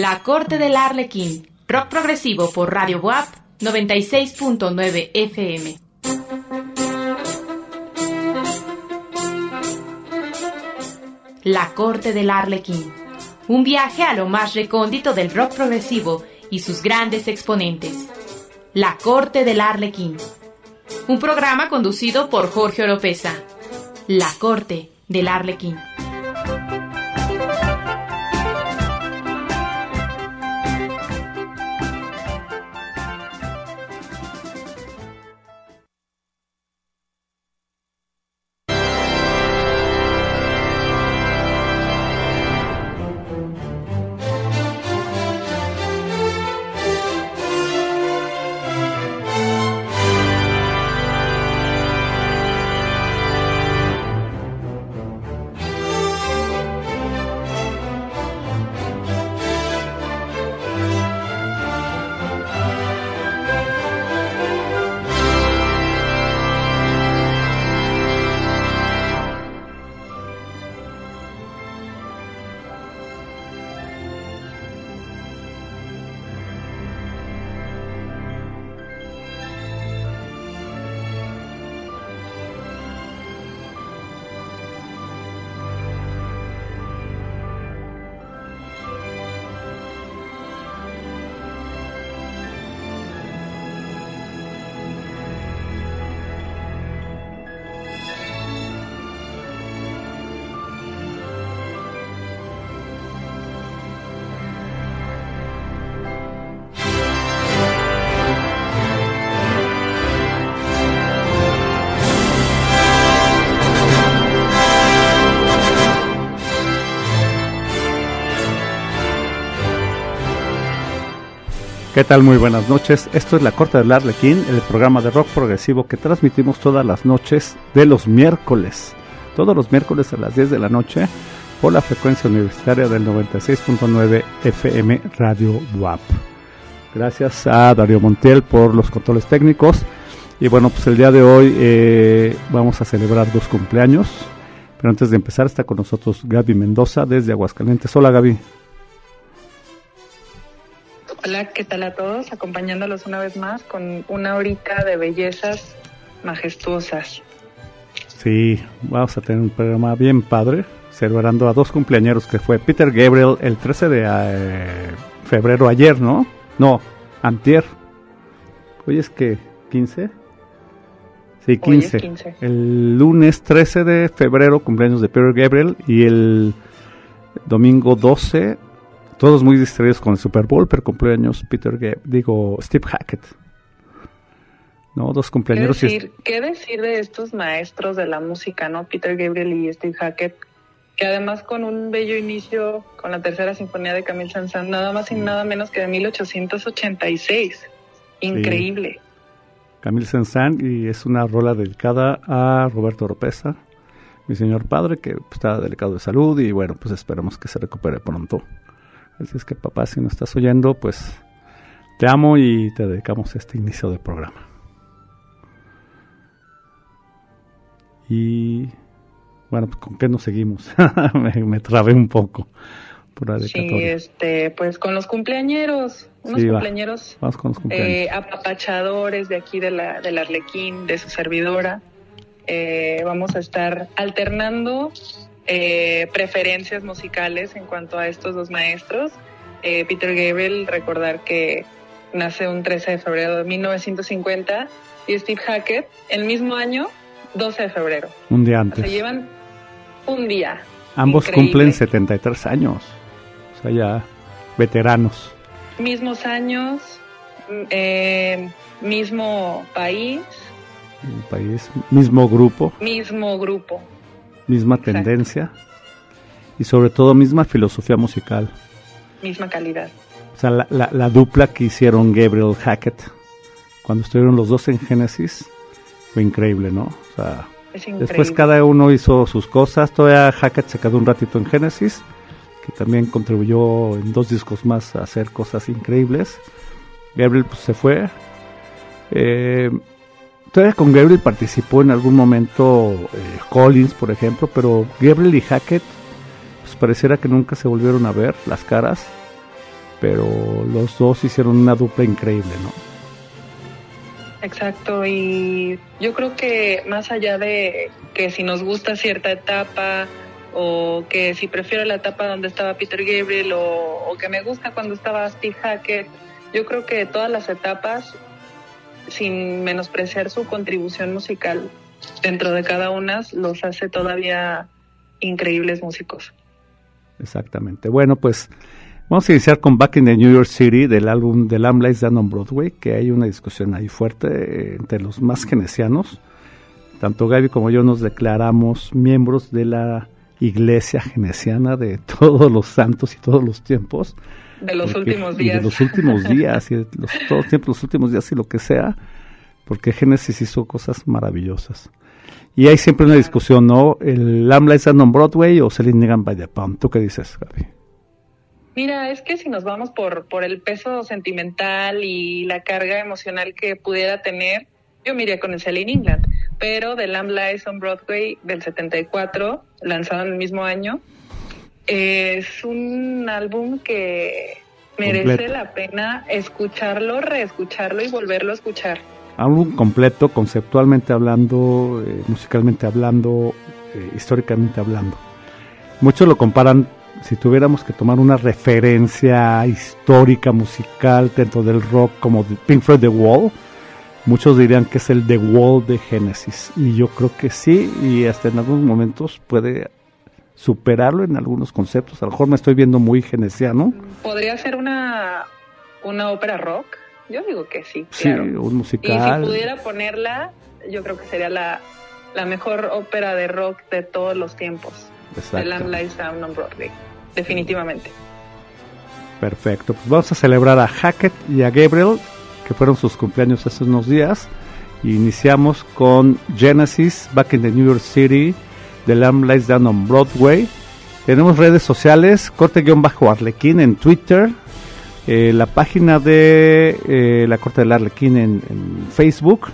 La Corte del Arlequín, rock progresivo por Radio WAP 96.9 FM. La Corte del Arlequín, un viaje a lo más recóndito del rock progresivo y sus grandes exponentes. La Corte del Arlequín, un programa conducido por Jorge Oropesa. La Corte del Arlequín. ¿Qué tal? Muy buenas noches. Esto es La Corte del Arlequín, el programa de rock progresivo que transmitimos todas las noches de los miércoles. Todos los miércoles a las 10 de la noche por la frecuencia universitaria del 96.9 FM Radio WAP. Gracias a Darío Montiel por los controles técnicos. Y bueno, pues el día de hoy eh, vamos a celebrar dos cumpleaños. Pero antes de empezar está con nosotros Gaby Mendoza desde Aguascalientes. Hola Gaby. Hola, ¿qué tal a todos? Acompañándolos una vez más con una horita de bellezas majestuosas. Sí, vamos a tener un programa bien padre, celebrando a dos cumpleañeros que fue Peter Gabriel el 13 de eh, febrero ayer, ¿no? No, antier. Hoy es que 15. Sí, 15. 15. El lunes 13 de febrero cumpleaños de Peter Gabriel y el domingo 12 todos muy distraídos con el Super Bowl, pero cumpleaños Peter Gabriel, digo Steve Hackett. ¿No? Dos cumpleaños. ¿Qué decir, ¿Qué decir de estos maestros de la música, no? Peter Gabriel y Steve Hackett, que además con un bello inicio con la tercera sinfonía de Camille Saint-Saëns, nada más y nada menos que de 1886. Increíble. Sí. Camille Saint-Saëns y es una rola dedicada a Roberto Oropesa, mi señor padre, que está delicado de salud y bueno, pues esperamos que se recupere pronto. Así es que papá, si nos estás oyendo, pues te amo y te dedicamos este inicio de programa. Y bueno, pues con qué nos seguimos. me, me, trabé un poco. Por sí, este, pues con los cumpleañeros, unos sí, cumpleañeros, va. con los cumpleaños. Eh, apapachadores de aquí de la, del Arlequín, de su servidora. Eh, vamos a estar alternando eh, preferencias musicales en cuanto a estos dos maestros. Eh, Peter Gabriel, recordar que nace un 13 de febrero de 1950 y Steve Hackett el mismo año, 12 de febrero. Un día antes. Se llevan un día. Ambos Increíble. cumplen 73 años, o sea, ya veteranos. Mismos años, eh, mismo país. El país, mismo grupo. Mismo grupo misma Exacto. tendencia y sobre todo misma filosofía musical. Misma calidad. O sea, la, la, la, dupla que hicieron Gabriel Hackett cuando estuvieron los dos en Genesis fue increíble, ¿no? O sea, después cada uno hizo sus cosas. Todavía Hackett se quedó un ratito en Genesis, que también contribuyó en dos discos más a hacer cosas increíbles. Gabriel pues, se fue. Eh, Todavía con Gabriel participó en algún momento eh, Collins, por ejemplo, pero Gabriel y Hackett, pues pareciera que nunca se volvieron a ver las caras. pero los dos hicieron una dupla increíble, ¿no? Exacto, y yo creo que más allá de que si nos gusta cierta etapa o que si prefiero la etapa donde estaba Peter Gabriel o, que me gusta cuando estaba Steve Hackett, yo creo que todas las etapas, sin menospreciar su contribución musical dentro de cada una, los hace todavía increíbles músicos. Exactamente. Bueno, pues vamos a iniciar con Back in the New York City del álbum The Lamb Lies Down on Broadway, que hay una discusión ahí fuerte eh, entre los más genesianos. Tanto Gaby como yo nos declaramos miembros de la iglesia genesiana de todos los santos y todos los tiempos. De los últimos días. de los últimos días, y de los, todos tiempos, los últimos días y lo que sea, porque Génesis hizo cosas maravillosas. Y hay siempre una discusión, ¿no? ¿El Lamb Lies on Broadway o Celine Negan by the Pound? ¿Tú qué dices, Gaby? Mira, es que si nos vamos por, por el peso sentimental y la carga emocional que pudiera tener, yo me iría con el Celine England. Pero The Lamb Lies on Broadway del 74, lanzado en el mismo año, es un álbum que merece la pena escucharlo, reescucharlo y volverlo a escuchar álbum completo, conceptualmente hablando, eh, musicalmente hablando, eh, históricamente hablando. Muchos lo comparan, si tuviéramos que tomar una referencia histórica, musical dentro del rock como Pink Floyd The Wall, muchos dirían que es el The Wall de Genesis. Y yo creo que sí, y hasta en algunos momentos puede superarlo en algunos conceptos. A lo mejor me estoy viendo muy genesiano. ¿Podría ser una, una ópera rock? Yo digo que sí. Sí, un musical. Y si pudiera ponerla, yo creo que sería la, la mejor ópera de rock de todos los tiempos. Exacto. The Lamb Lies Down on Broadway. Definitivamente. Perfecto. Pues vamos a celebrar a Hackett y a Gabriel, que fueron sus cumpleaños hace unos días. Iniciamos con Genesis, Back in the New York City, The Lamb Lies Down on Broadway. Tenemos redes sociales, corte-arlequín en Twitter, eh, la página de eh, la Corte del Arlequín en, Facebook.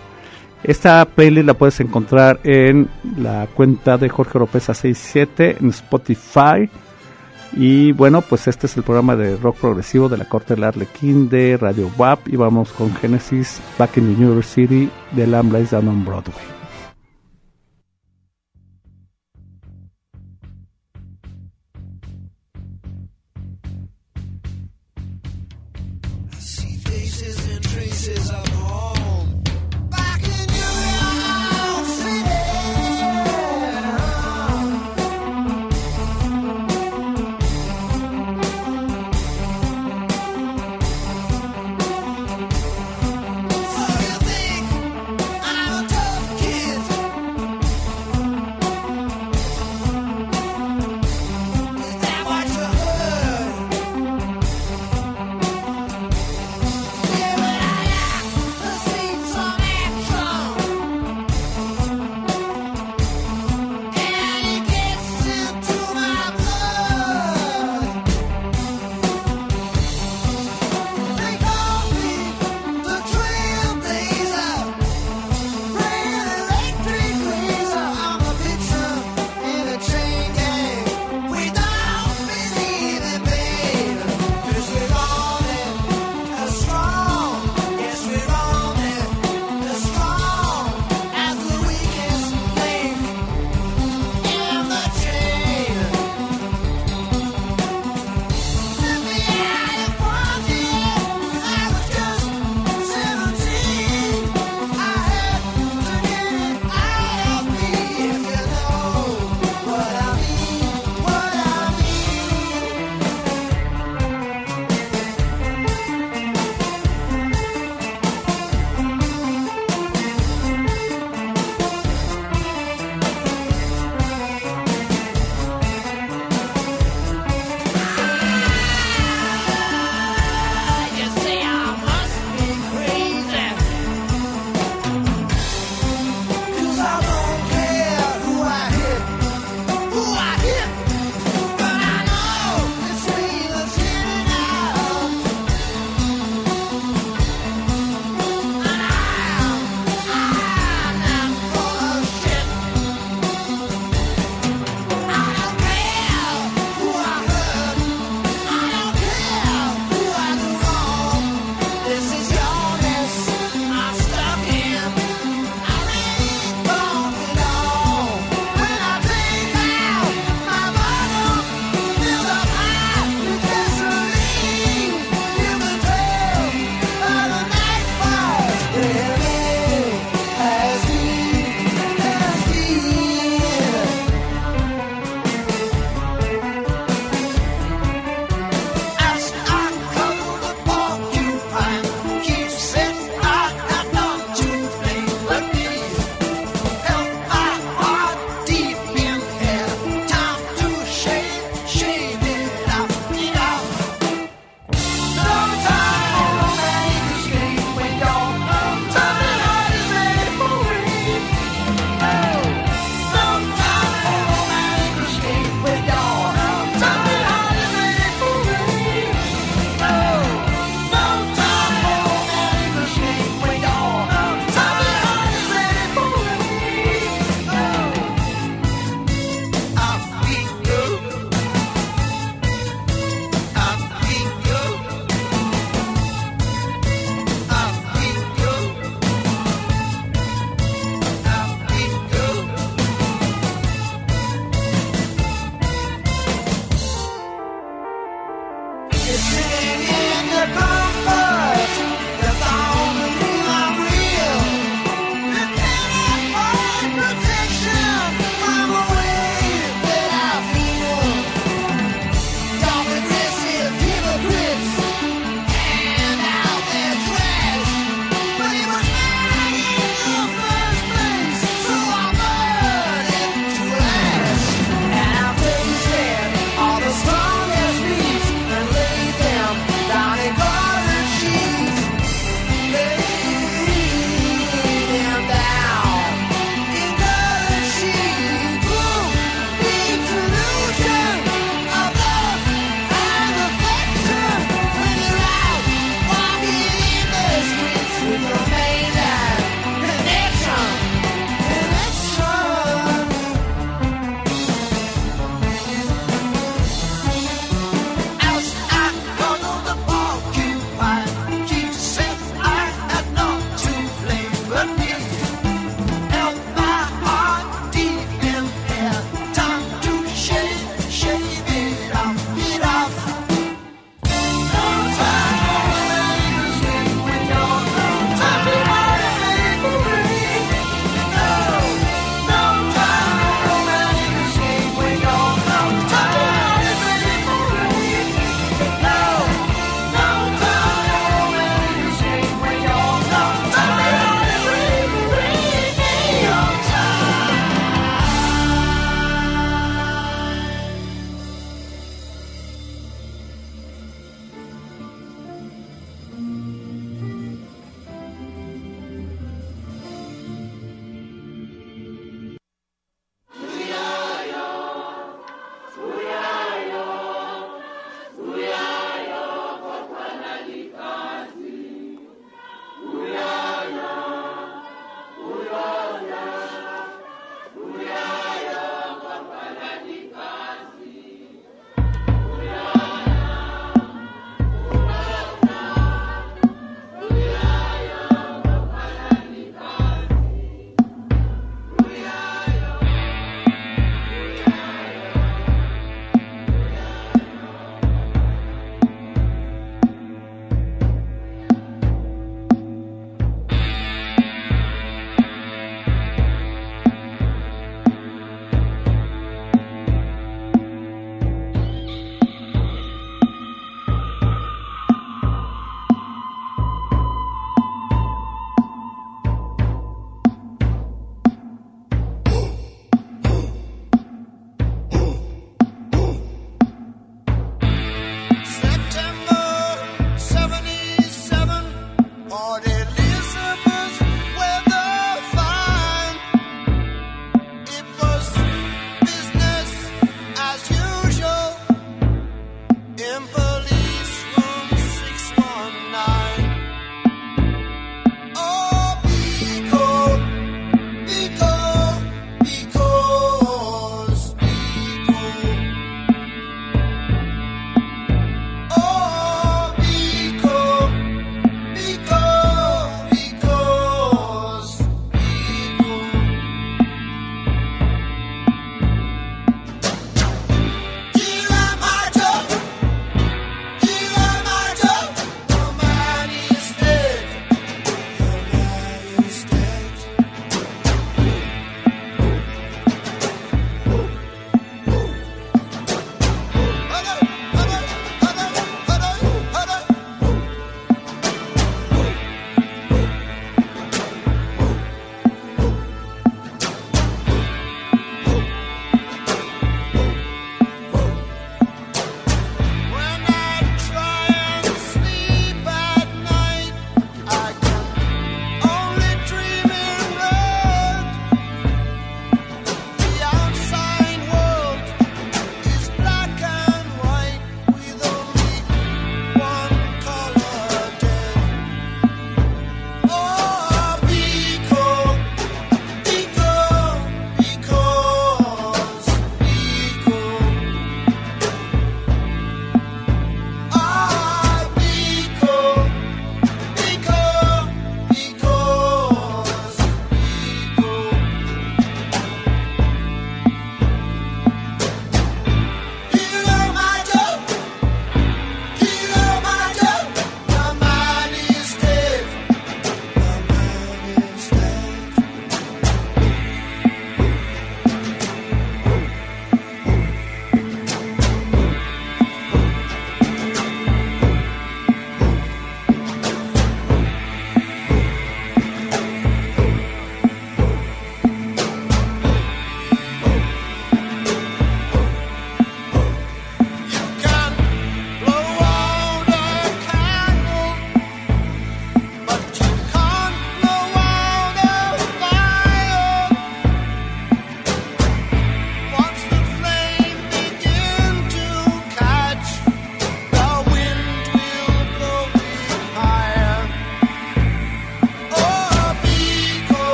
Esta playlist la puedes encontrar en la cuenta de Jorge Oropesa 67 en Spotify. Y bueno, pues este es el programa de rock progresivo de la Corte del Arlequín de Radio WAP. Y vamos con Genesis Back in the New York City de Lamb Down on Broadway.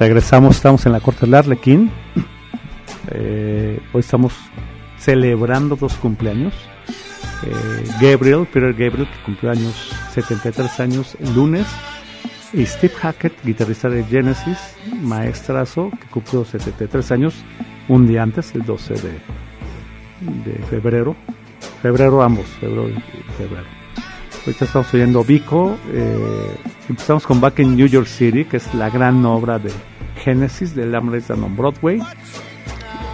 Regresamos, estamos en la corte del Arlequín. Eh, hoy estamos celebrando dos cumpleaños. Eh, Gabriel, Peter Gabriel, que cumplió años, 73 años el lunes. Y Steve Hackett, guitarrista de Genesis, maestrazo, que cumplió 73 años un día antes, el 12 de, de febrero. Febrero ambos, febrero y febrero. Ahorita estamos oyendo Vico. Eh, empezamos con Back in New York City, que es la gran obra de Genesis de Lamb on Broadway.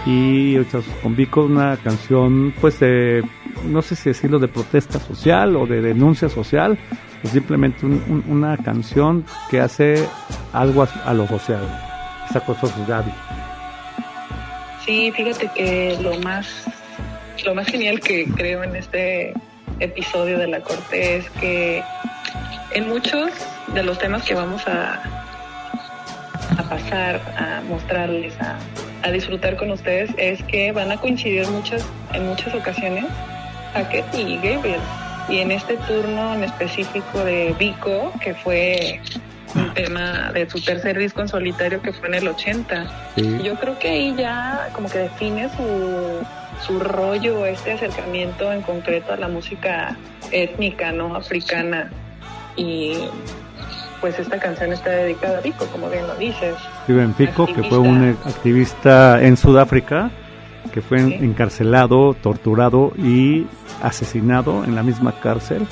Y ahorita con Vico una canción, pues, de, no sé si decirlo de protesta social o de denuncia social, o simplemente una canción que hace algo a, lo social. Esa cosa es Gaby. Sí, fíjate que lo más, lo más genial que creo en este episodio de la corte es que en muchos de los temas que vamos a, a pasar, a mostrarles, a, a, disfrutar con ustedes, es que van a coincidir muchas, en muchas ocasiones Hackett y Gabriel. Y en este turno en específico de Vico, que fue un tema de su tercer disco en solitario que fue en el 80, yo creo que ahí ya como que define su su rollo, este acercamiento en concreto a la música étnica, ¿no? Africana. Y pues esta canción está dedicada a Pico, como bien lo dices. Steven Pico, que fue un activista en Sudáfrica, que fue encarcelado, torturado y asesinado en la misma cárcel.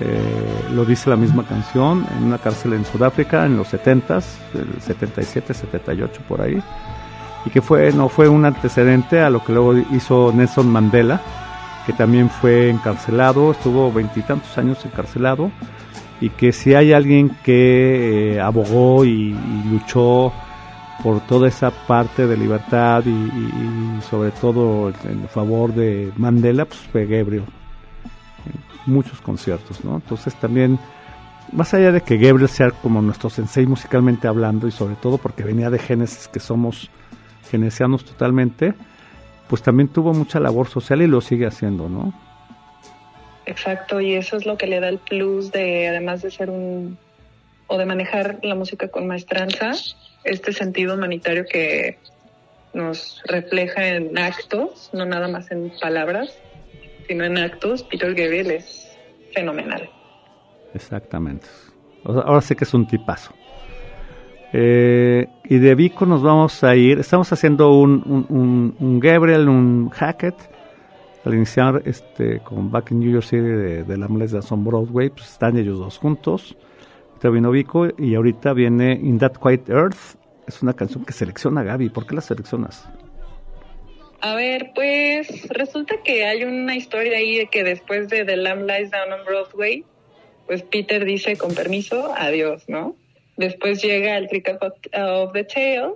Eh, lo dice la misma canción, en una cárcel en Sudáfrica en los 70s, el 77, 78 por ahí y que fue no fue un antecedente a lo que luego hizo Nelson Mandela, que también fue encarcelado, estuvo veintitantos años encarcelado y que si hay alguien que eh, abogó y, luchó por toda esa parte de libertad y, sobre todo en favor de Mandela, pues fue Gabriel. Muchos conciertos, ¿no? Entonces también, más allá de que Gabriel sea como nuestro sensei musicalmente hablando y sobre todo porque venía de Génesis que somos keynesianos totalmente, pues también tuvo mucha labor social y lo sigue haciendo, ¿no? Exacto, y eso es lo que le da el plus de, además de ser un, o de manejar la música con maestranza, este sentido humanitario que nos refleja en actos, no nada más en palabras, sino en actos. Peter Gabriel es fenomenal. Exactamente. Ahora sé que es un tipazo. Eh, y de Vico nos vamos a ir. Estamos haciendo un, un, un, Gabriel, un Hackett. Al iniciar este con Back in New York City de, la de Son Broadway, pues están ellos dos juntos. Ahorita vino Vico y ahorita viene In That Quiet Earth. Es una canción que selecciona Gaby. ¿Por qué la seleccionas? A ver, pues resulta que hay una historia ahí de que después de The Lamb Lies Down on Broadway, pues Peter dice con permiso, adiós, ¿no? Después llega el Trick of the Tail,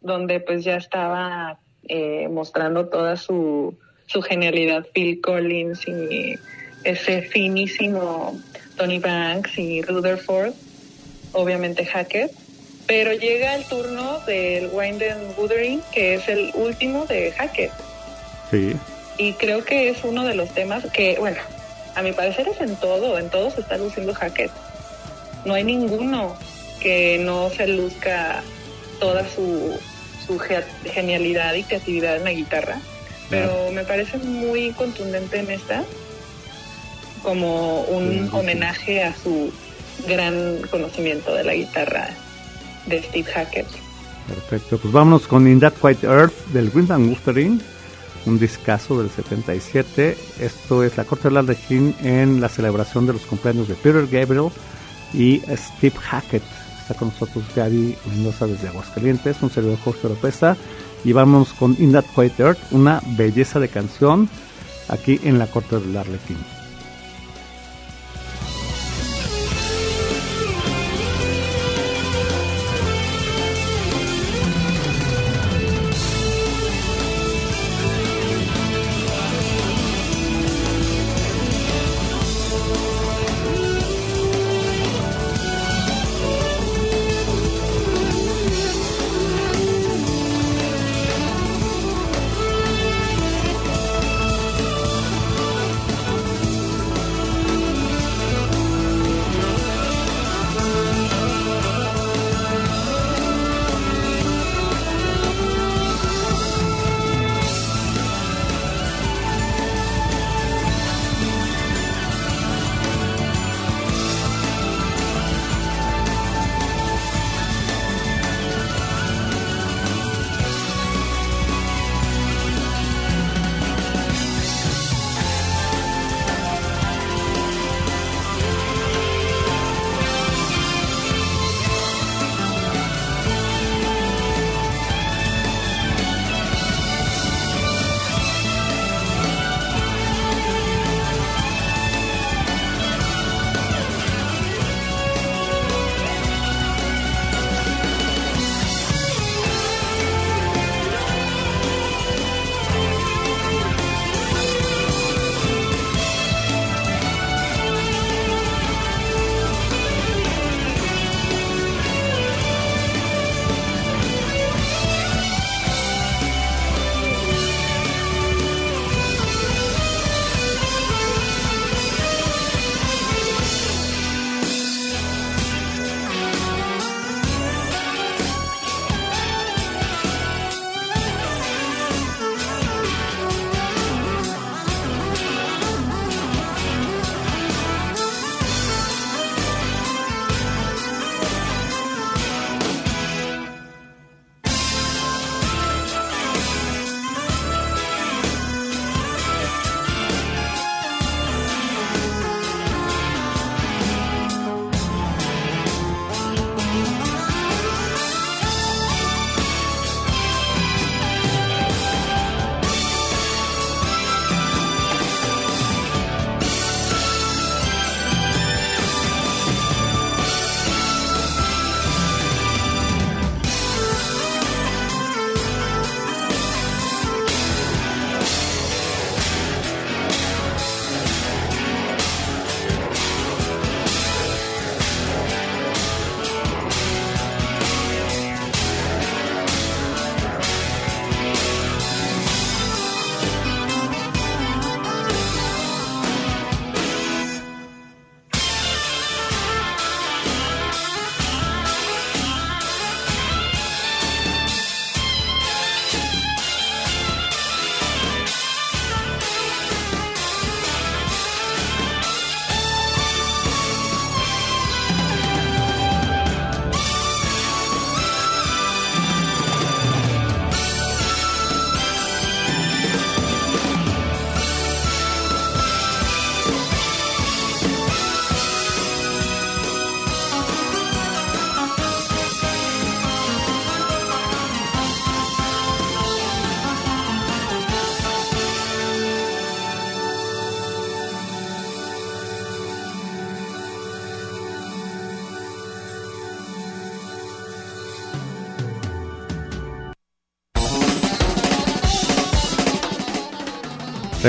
donde pues ya estaba eh, mostrando toda su, su genialidad Phil Collins y ese finísimo Tony Banks y Rutherford, obviamente Hackett. Pero llega el turno del Wind and Wuthering, que es el último de Hackett. Sí. Y creo que es uno de los temas que, bueno, a mi parecer es en todo, en todo se está luciendo Hackett. No hay ninguno que no se luzca toda su, su genialidad y creatividad en la guitarra, pero me parece muy contundente en esta, como un homenaje a su gran conocimiento de la guitarra de Steve Hackett. Perfecto, pues vámonos con In That Quiet Earth del Wind and un discazo del 77. Esto es la corte de King en la celebración de los cumpleaños de Peter Gabriel y Steve Hackett. Con nosotros Gaby Mendoza desde Aguascalientes, un servidor Jorge Oropesa. Y vamos con In That Quiet Earth, una belleza de canción aquí en la corte del Arlequín.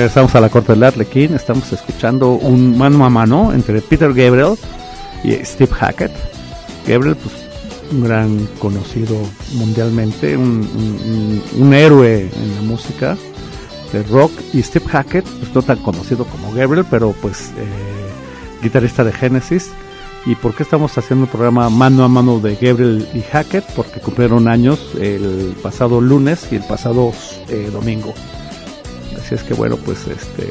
Regresamos a la corte del Arlequín. Estamos escuchando un mano a mano entre Peter Gabriel y Steve Hackett. Gabriel, pues, un gran conocido mundialmente, un, héroe en la música de rock. Y Steve Hackett, pues no tan conocido como Gabriel, pero pues eh, guitarrista de Genesis. ¿Y por qué estamos haciendo un programa mano a mano de Gabriel y Hackett? Porque cumplieron años el pasado lunes y el pasado eh, domingo. Es que bueno, pues este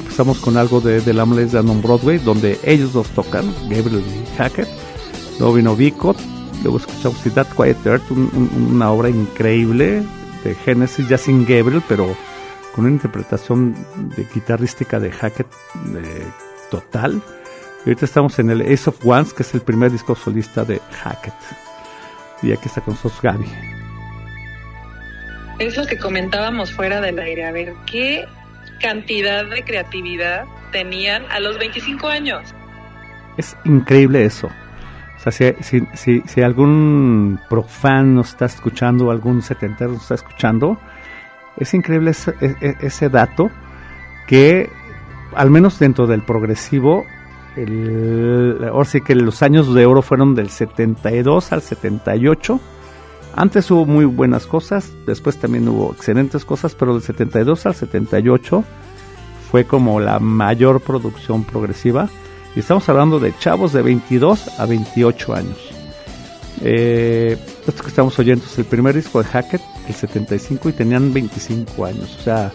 empezamos con algo de The Lamles de on Broadway, donde ellos dos tocan, Gabriel y Hackett. Luego vino Vicot, luego escuchamos That Quiet Earth, una obra increíble de Genesis, ya sin Gabriel, pero con una interpretación de guitarrística de Hackett eh, total. Y ahorita estamos en el Ace of Wands, que es el primer disco solista de Hackett. Y aquí está con nosotros Gaby. Eso que comentábamos fuera del aire, a ver, ¿qué cantidad de creatividad tenían a los 25 años? Es increíble eso. O sea, si, si, si, algún profano nos está escuchando, algún setentero nos está escuchando, es increíble ese, e, e, ese, dato que, al menos dentro del progresivo, el, ahora sí que los años de oro fueron del 72 al 78 antes hubo muy buenas cosas, después también hubo excelentes cosas, pero del 72 al 78 fue como la mayor producción progresiva. Y estamos hablando de chavos de 22 a 28 años. Eh, esto que estamos oyendo es el primer disco de Hackett, el 75, y tenían 25 años. O sea,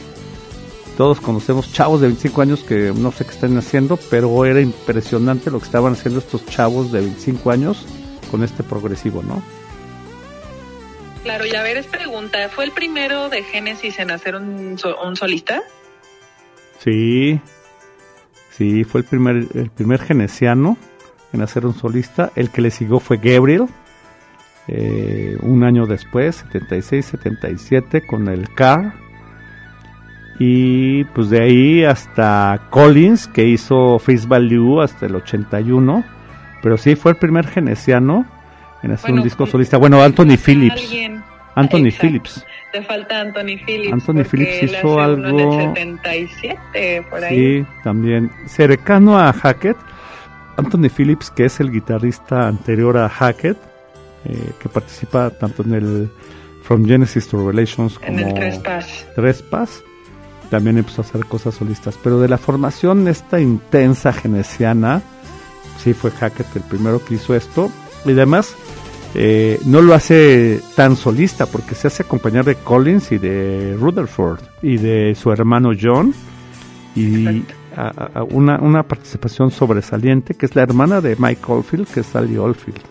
todos conocemos chavos de 25 años que no sé qué están haciendo, pero era impresionante lo que estaban haciendo estos chavos de 25 años con este progresivo, ¿no? Claro, y a ver, es pregunta, ¿fue el primero de Génesis en hacer un, solista? Sí, sí, fue el primer, el primer genesiano en hacer un solista. El que le siguió fue Gabriel, eh, un año después, 76-77, con el Car. Y pues de ahí hasta Collins, que hizo Face Value hasta el 81. Pero sí, fue el primer genesiano en hacer un disco solista. Bueno, Anthony Phillips. Anthony Phillips. Te falta Anthony Phillips. Anthony Phillips hizo algo. En el 77, por ahí. Sí, también. Cercano a Hackett. Anthony Phillips, que es el guitarrista anterior a Hackett, eh, que participa tanto en el From Genesis to Revelations como en el Trespass. Trespass. También empezó a hacer cosas solistas. Pero de la formación esta intensa genesiana, sí fue Hackett el primero que hizo esto. Y además, eh, no lo hace tan solista porque se hace acompañar de Collins y de Rutherford y de su hermano John y una, una, participación sobresaliente que es la hermana de Mike Oldfield que es Sally Oldfield.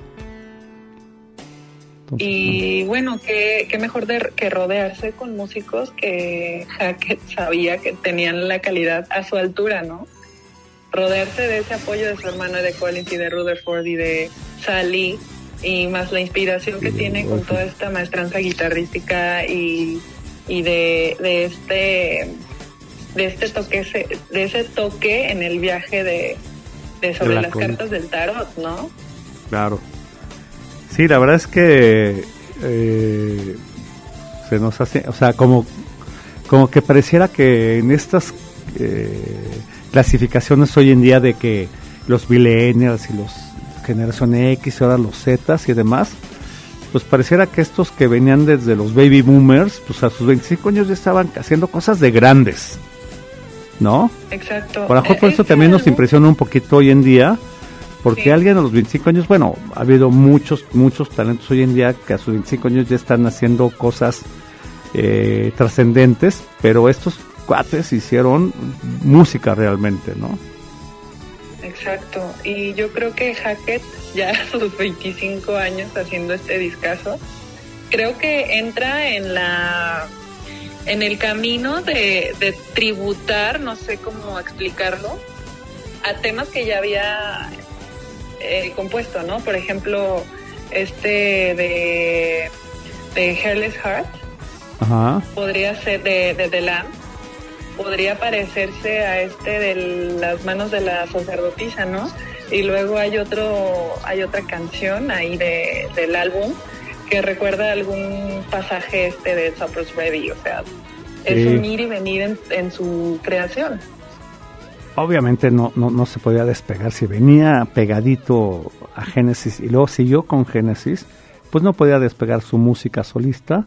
y bueno, qué, qué mejor de, que rodearse con músicos que Hackett sabía que tenían la calidad a su altura, ¿no? Rodearse de ese apoyo de su hermano de Collins y de Rutherford y de Sally y más la inspiración que tiene con toda esta maestranza guitarrística y, y de, de este de este toque de ese toque en el viaje de, sobre las cartas del tarot, ¿no? Claro. Sí, la verdad es que eh, se nos hace, o sea, como como que pareciera que en estas eh, clasificaciones hoy en día de que los millennials y los generación X, ahora los Z y demás, pues pareciera que estos que venían desde los baby boomers, pues a sus 25 años ya estaban haciendo cosas de grandes, ¿no? Exacto. Por, ejemplo, por eso también nos impresiona un poquito hoy en día, porque alguien a los 25 años, bueno, ha habido muchos, muchos talentos hoy en día que a sus 25 años ya están haciendo cosas eh, trascendentes, pero estos cuates hicieron música realmente, ¿no? Exacto, y yo creo que Hackett, ya a sus 25 años haciendo este discazo, creo que entra en la en el camino de, tributar, no sé cómo explicarlo, a temas que ya había eh, compuesto, ¿no? Por ejemplo, este de, de Hairless Heart, podría ser de, de The Lamb, podría parecerse a este de las manos de la sacerdotisa, ¿no? Y luego hay otro, hay otra canción ahí de, del álbum que recuerda algún pasaje este de Supper's Ready, o sea, es un ir y venir en, su creación. Obviamente no, no, no se podía despegar. Si venía pegadito a Génesis y luego siguió con Génesis, pues no podía despegar su música solista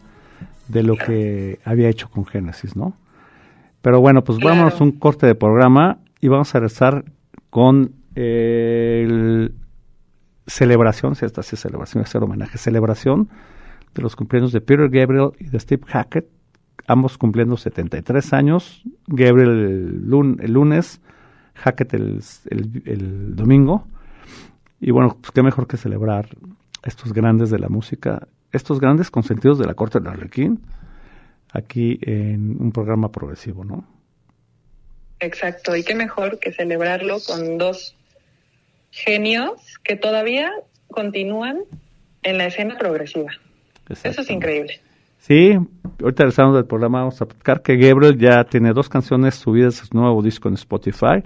de lo que había hecho con Génesis, ¿no? Pero bueno, pues vamos a un corte de programa y vamos a regresar con el celebración, si esta sí es celebración, es homenaje, celebración de los cumpleaños de Peter Gabriel y de Steve Hackett, ambos cumpliendo 73 años, Gabriel el, lunes, Hackett el, domingo. Y bueno, pues qué mejor que celebrar estos grandes de la música, estos grandes consentidos de la corte de Arlequín, aquí en un programa progresivo, ¿no? Exacto, y qué mejor que celebrarlo con dos genios que todavía continúan en la escena progresiva. Eso es increíble. Sí, ahorita regresamos del programa vamos a platicar que Gabriel ya tiene dos canciones subidas a su nuevo disco en Spotify,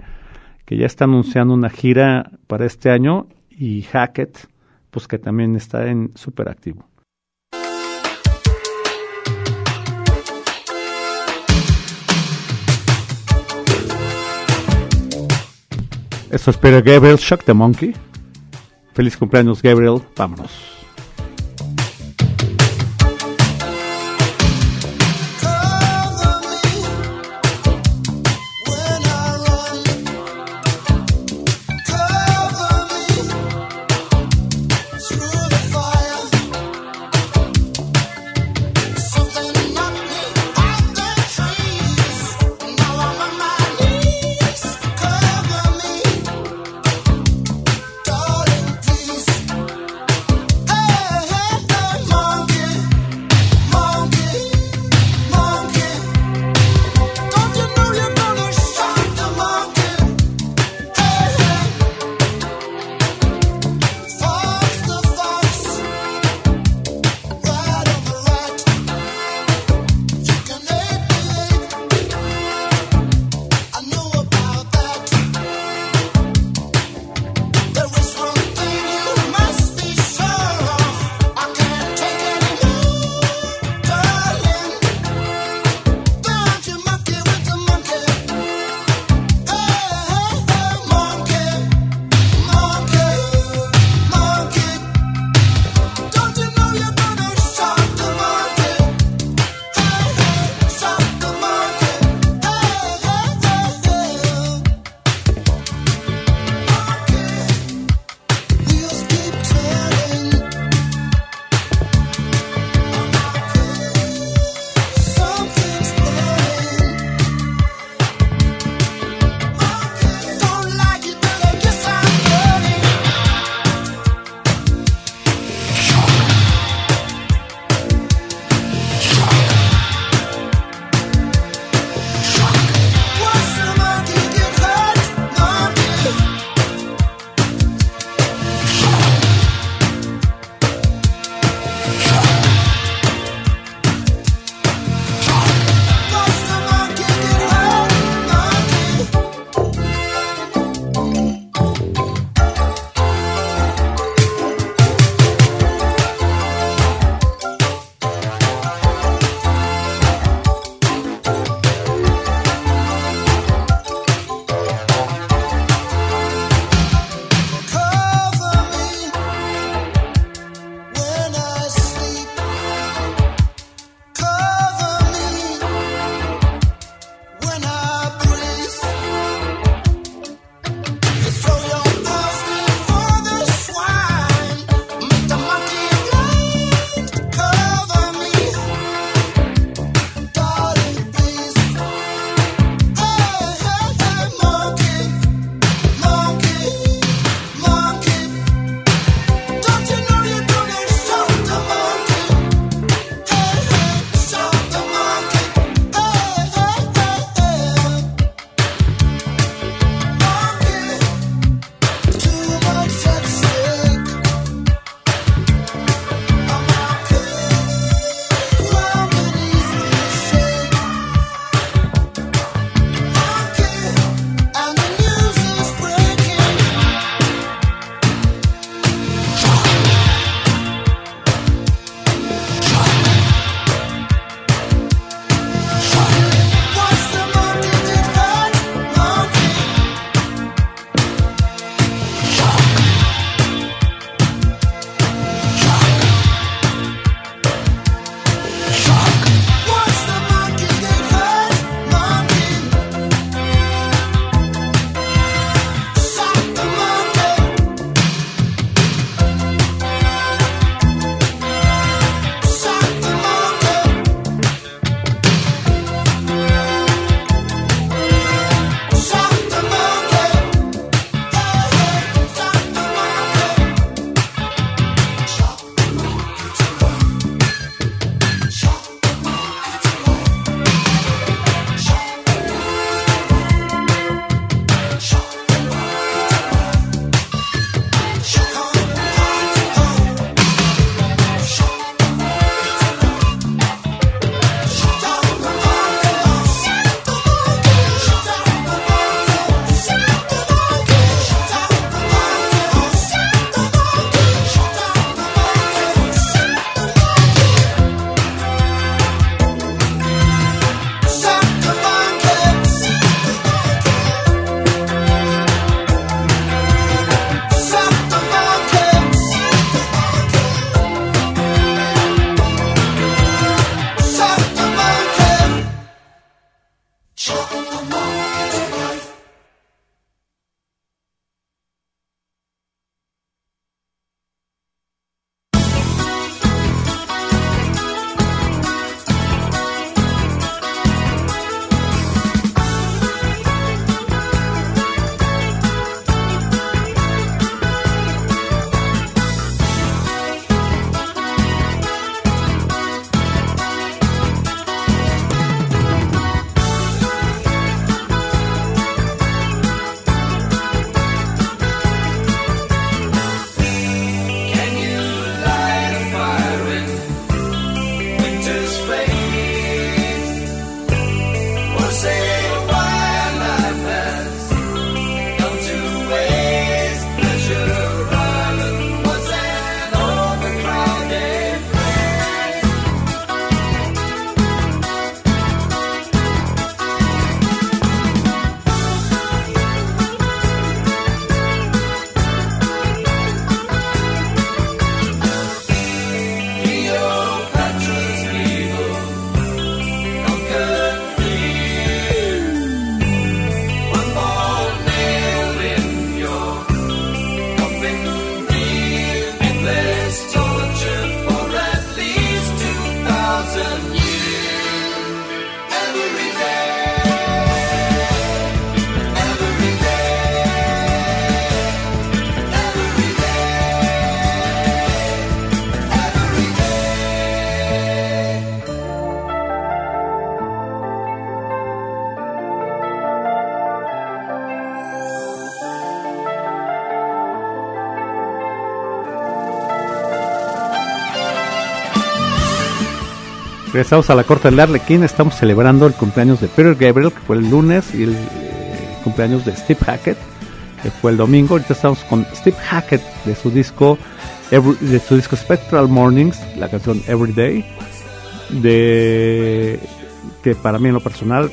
que ya está anunciando una gira para este año y Hackett, pues que también está en súper activo. Esto es Peter Gabriel, Shock the Monkey. Feliz cumpleaños, Gabriel. Vámonos. Regresamos a la corte del Arlequín. Estamos celebrando el cumpleaños de Peter Gabriel, que fue el lunes, y el eh, cumpleaños de Steve Hackett, que fue el domingo. Ahorita estamos con Steve Hackett de su disco de su disco Spectral Mornings, la canción Everyday, de que para mí en lo personal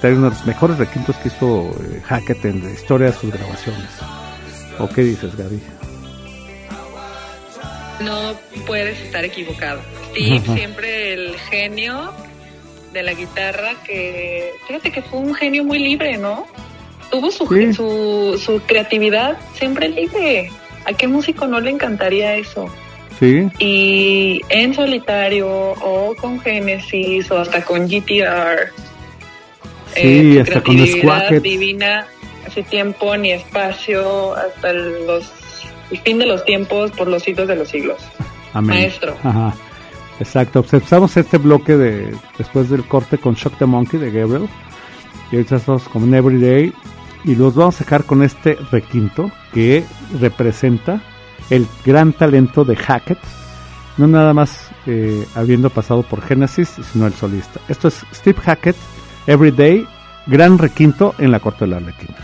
trae uno de los mejores requintos que hizo eh, Hackett en la historia de sus grabaciones. ¿O qué dices, Gaby? No puedes estar equivocado. Steve, siempre el genio de la guitarra, que fíjate que fue un genio muy libre, ¿no? Tuvo su, su, su creatividad siempre libre. ¿A qué músico no le encantaría eso? Sí. Y en solitario o con Genesis o hasta con GTR. Sí, eh, hasta con creatividad divina, hace tiempo ni espacio, hasta los el fin de los tiempos por los siglos de los siglos. Amén. Maestro. Ajá. Exacto. Observamos este bloque de después del corte con Shock the Monkey de Gabriel. Y ahorita estamos con Everyday. Y los vamos a sacar con este requinto que representa el gran talento de Hackett. No nada más eh, habiendo pasado por Genesis, sino el solista. Esto es Steve Hackett, Everyday, gran requinto en la corte del Arlequín.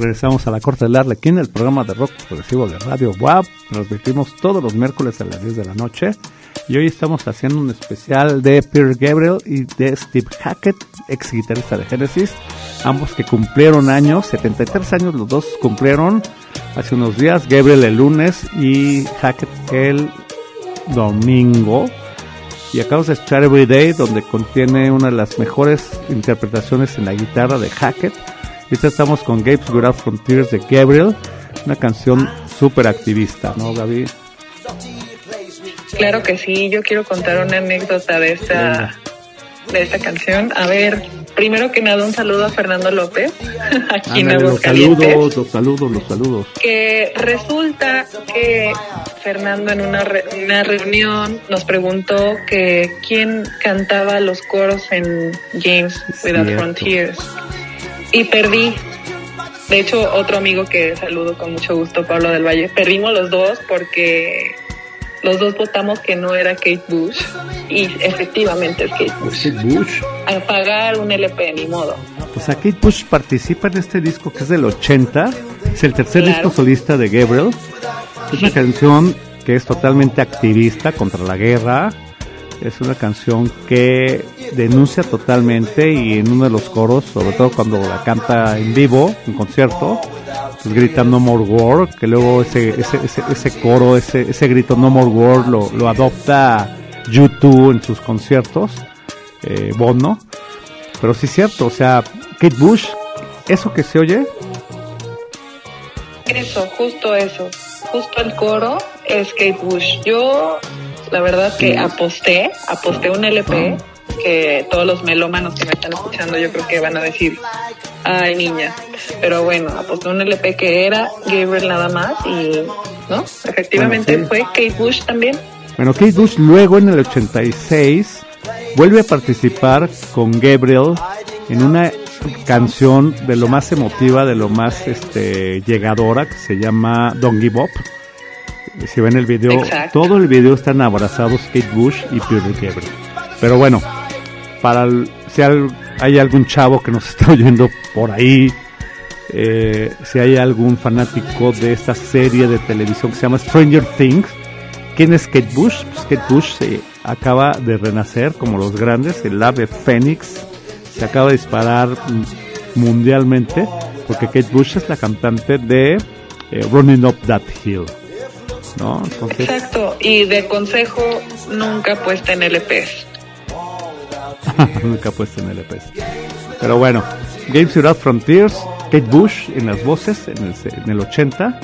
Regresamos a la Corte del Arlequín, el programa de rock progresivo de Radio WAP. Transmitimos todos los miércoles a las 10 de la noche. Y hoy estamos haciendo un especial de Peter Gabriel y de Steve Hackett, ex guitarrista de Genesis. Ambos que cumplieron años, 73 años los dos cumplieron hace unos días. Gabriel el lunes y Hackett el domingo. Y acabamos de escuchar Every Day, donde contiene una de las mejores interpretaciones en la guitarra de Hackett Ahorita estamos con Gabe's Without Frontiers de Gabriel, una canción súper activista, ¿no, Gaby? Claro que sí, yo quiero contar una anécdota de esta, de esta canción. A ver, primero que nada un saludo a Fernando López, aquí en Los saludos, los saludos, los saludos. Que resulta que Fernando en una, una reunión nos preguntó que quién cantaba los coros en James Without Frontiers y perdí. De hecho, otro amigo que saludo con mucho gusto, Pablo del Valle, perdimos los dos porque los dos votamos que no era Kate Bush y efectivamente es Kate Bush. Kate Bush. A pagar un LP, ni modo. Pues a Kate Bush participa en este disco que es del 80, es el tercer disco solista de Gabriel. Es una canción que es totalmente activista contra la guerra, es una canción que denuncia totalmente y en uno de los coros, sobre todo cuando la canta en vivo, en concierto, pues grita No More War, que luego ese, ese, ese, coro, ese, ese grito No More War lo, lo adopta YouTube en sus conciertos, eh, Bono. Pero sí es cierto, o sea, Kate Bush, eso que se oye. Eso, justo eso. Justo el coro es Kate Bush. Yo la verdad que aposté, aposté un LP que todos los melómanos que me están escuchando yo creo que van a decir, ay niña, pero bueno, aposté un LP que era Gabriel nada más y, ¿no? Efectivamente fue Kate Bush también. Bueno, Kate Bush luego en el 86 vuelve a participar con Gabriel en una canción de lo más emotiva, de lo más este llegadora que se llama Don't Give Up si ven el video, todo el video están abrazados Kate Bush y Peter Gabriel. Pero bueno, para si hay algún chavo que nos está oyendo por ahí, eh, si hay algún fanático de esta serie de televisión que se llama Stranger Things, ¿quién es Kate Bush? Pues Kate Bush se acaba de renacer como los grandes, el ave fénix, se acaba de disparar mundialmente, porque Kate Bush es la cantante de eh, Running Up That Hill. Exacto, y de consejo, nunca puesta en LPs. nunca puesta en LPs. Pero bueno, Games Without Frontiers, Kate Bush en las voces en el, en el 80.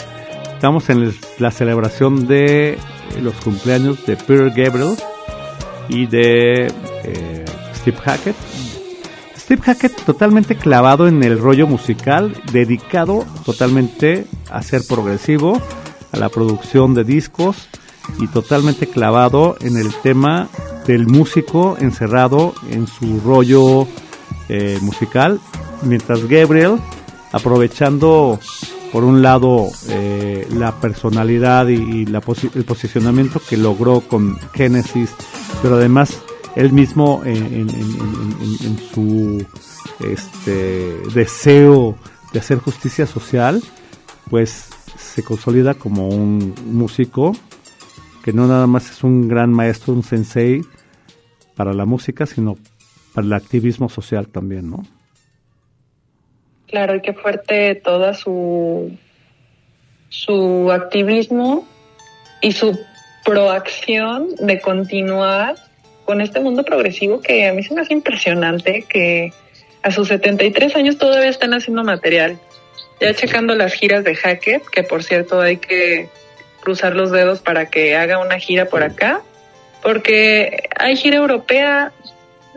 Estamos en la celebración de los cumpleaños de Peter Gabriel y de eh, Steve Hackett. Steve Hackett totalmente clavado en el rollo musical, dedicado totalmente a ser progresivo, la producción de discos y totalmente clavado en el tema del músico encerrado en su rollo eh, musical, mientras Gabriel, aprovechando por un lado eh, la personalidad y, el posicionamiento que logró con Genesis, pero además él mismo en, en su este, deseo de hacer justicia social, pues se consolida como un músico que no nada más es un gran maestro, un sensei para la música, sino para el activismo social también, ¿no? Claro, y qué fuerte toda su, su activismo y su proacción de continuar con este mundo progresivo que a mí se me hace impresionante que a sus 73 años todavía están haciendo material. Ya checando las giras de Hackett, que por cierto hay que cruzar los dedos para que haga una gira por acá, porque hay gira europea,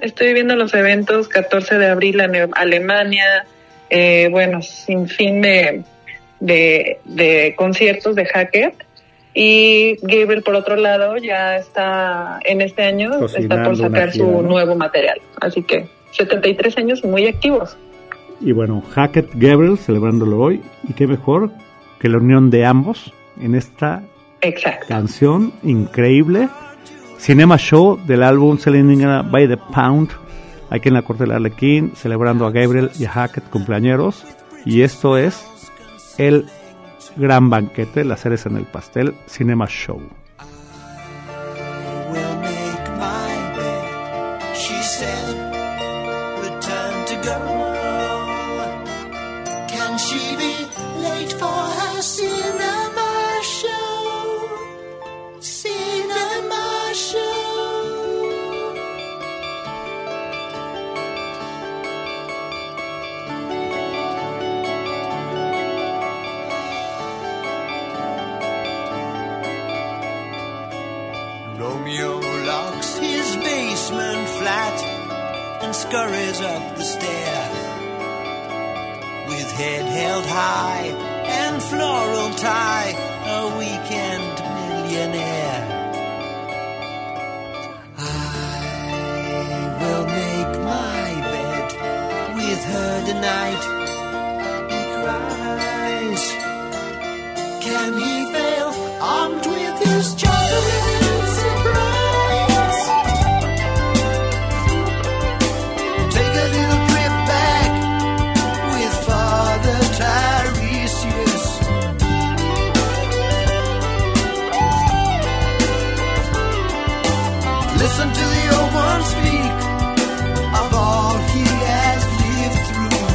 estoy viendo los eventos 14 de abril en Alemania, eh, bueno, sin fin de, de, conciertos de Hackett. Y Gabriel, por otro lado, ya está en este año, está por sacar su nuevo material. Así que 73 años muy activos. Y bueno, Hackett Gabriel celebrándolo hoy. Y qué mejor que la unión de ambos en esta canción increíble. Cinema Show del álbum Selling by the Pound aquí en la corte del Arlequín, celebrando a Gabriel y a Hackett cumpleañeros. Y esto es el gran banquete, las cereza en el pastel, Cinema Show. Listen to the old one speak of all he has lived through.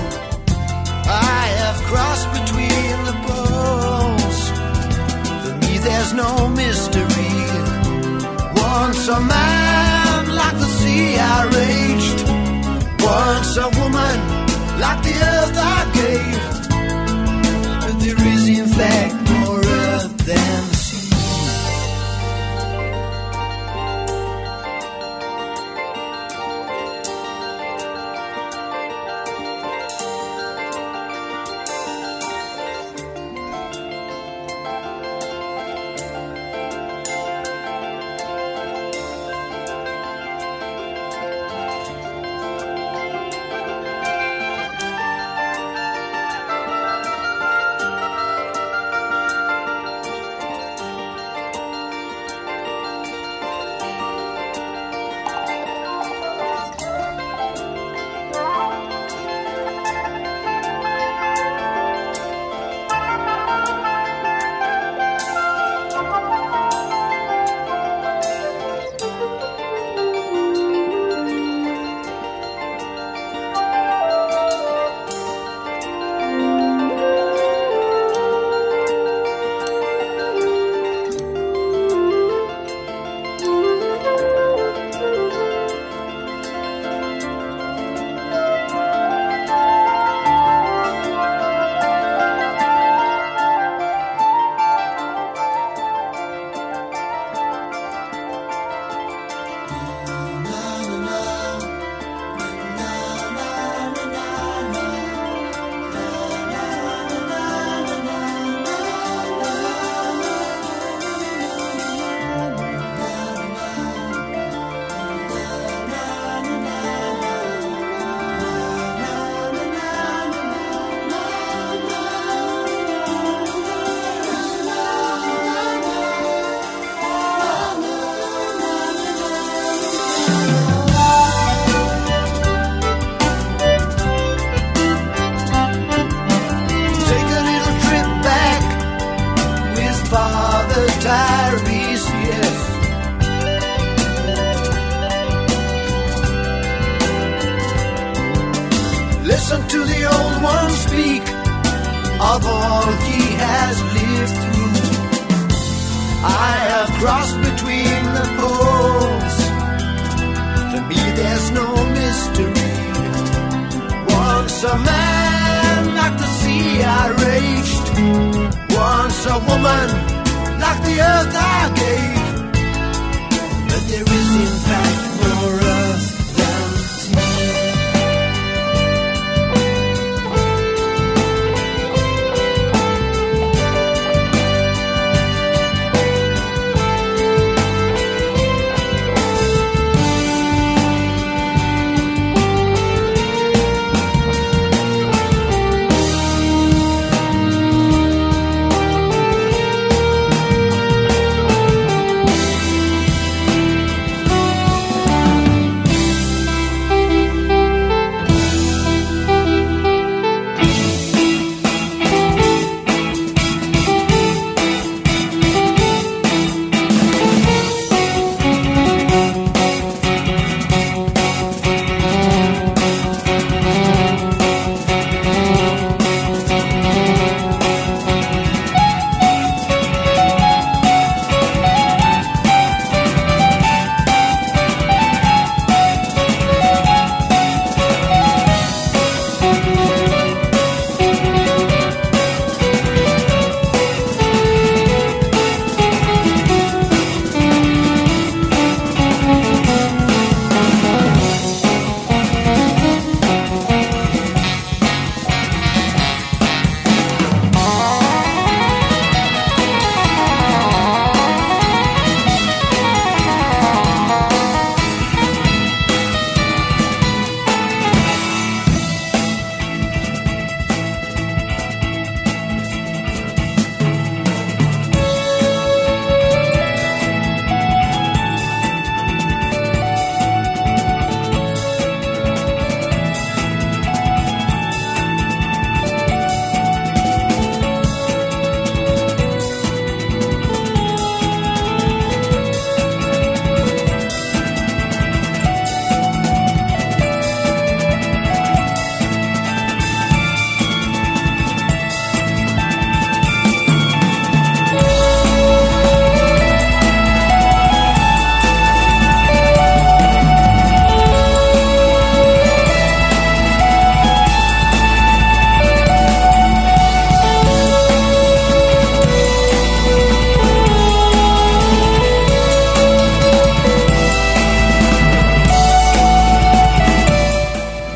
I have crossed between the poles. For me, there's no mystery. Once a man like the sea I raged. Once a woman like the earth I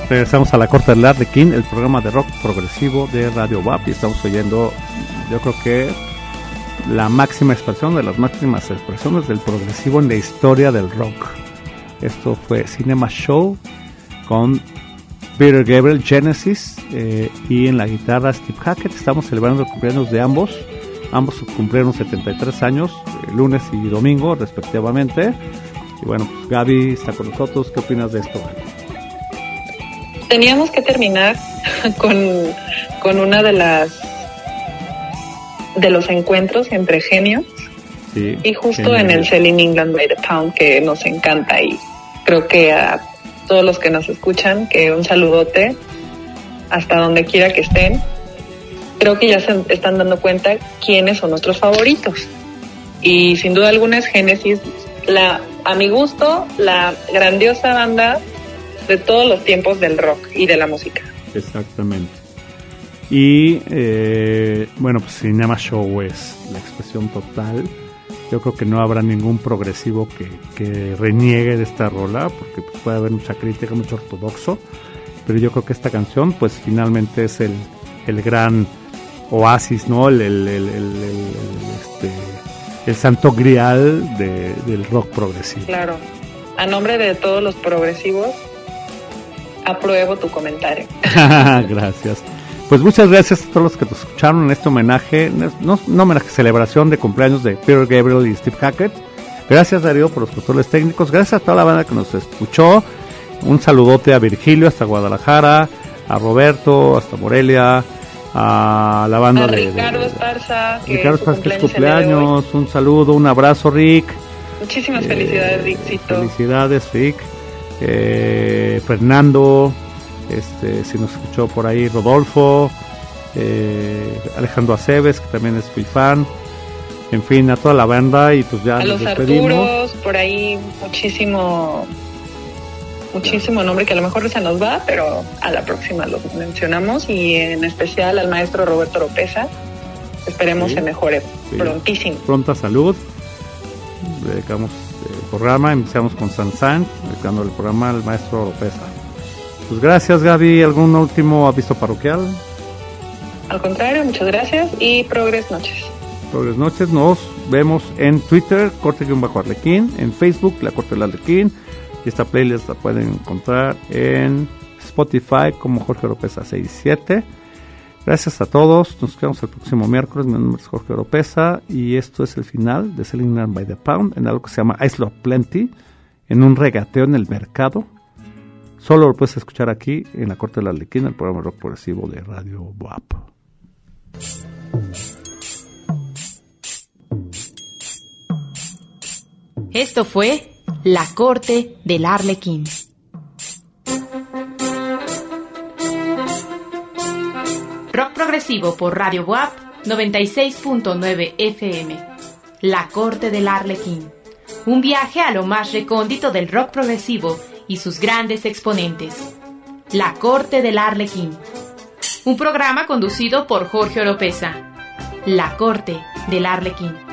Regresamos a la Corte del Arlequín, el programa de rock progresivo de Radio WAP y estamos oyendo, yo creo que la máxima expresión de las máximas expresiones del progresivo en la historia del rock. Esto fue Cinema Show con Peter Gabriel, Genesis eh, y en la guitarra Steve Hackett. Estamos celebrando el cumpleaños de ambos. Ambos cumplieron 73 años, eh, lunes y domingo respectivamente. Y bueno, pues Gaby está con nosotros. ¿Qué opinas de esto? Teníamos que terminar con, con una de las de los encuentros entre genios. Sí, y justo genial. en el Selling England by the Pound que nos encanta. Y creo que a todos los que nos escuchan que un saludote hasta donde quiera que estén. Creo que ya se están dando cuenta quiénes son nuestros favoritos. Y sin duda alguna es Genesis la a mi gusto la grandiosa banda de todos los tiempos del rock y de la música Exactamente. Y eh, bueno, pues Cinema Show es la expresión total. Yo creo que no habrá ningún progresivo que, que reniegue de esta rola, porque pues, puede haber mucha crítica, mucho ortodoxo. Pero yo creo que esta canción, pues finalmente es el, el gran oasis, ¿no? El, el, el, el- el- este, el santo grial de- del rock progresivo. claro a nombre de todos los progresivos apruebo tu comentario gracias. Pues muchas gracias a todos los que nos escucharon en este homenaje, no, no homenaje, celebración de cumpleaños de Peter Gabriel y Steve Hackett. Gracias Darío por los controles técnicos, gracias a toda la banda que nos escuchó. Un saludote a Virgilio hasta Guadalajara, a Roberto hasta Morelia, a la banda a de, Ricardo Esparza que Ricardo Esparza, que es cumpleaños un saludo, un abrazo Rick. muchísimas Eh, felicidades Rixito Felicidades, Rick. Eh, Fernando, este, si nos escuchó por ahí, Rodolfo, eh, Alejandro Aceves, que también es muy fan. En fin, a toda la banda y pues ya a nos los despedimos. Arturos, por ahí muchísimo, muchísimo nombre que a lo mejor se nos va, pero a la próxima lo mencionamos y en especial al maestro Roberto Oropesa. Esperemos Sí. se mejore Sí. prontísimo. Pronta salud. Dedicamos el programa, iniciamos con Sansan, dedicando el programa al maestro Oropesa. Pues gracias Gaby, ¿algún último aviso parroquial? Al contrario, muchas gracias y progres noches. Buenas noches, nos vemos en Twitter, corte-bajo Arlequín, en Facebook, La Corte del Arlequín, y esta playlist la pueden encontrar en Spotify como Jorge Oropesa 67. Gracias a todos, nos vemos el próximo miércoles, mi nombre es Jorge Oropesa, y esto es el final de Selling Land by the Pound, en algo que se llama Ice Love Plenty, en un regateo en el mercado. Solo lo puedes escuchar aquí en La Corte del Arlequín, el programa rock progresivo de Radio WAP. Esto fue La Corte del Arlequín. Rock progresivo por Radio WAP 96.9 FM. La Corte del Arlequín. Un viaje a lo más recóndito del rock progresivo y sus grandes exponentes. La Corte del Arlequín. Un programa conducido por Jorge Oropesa. La Corte del Arlequín.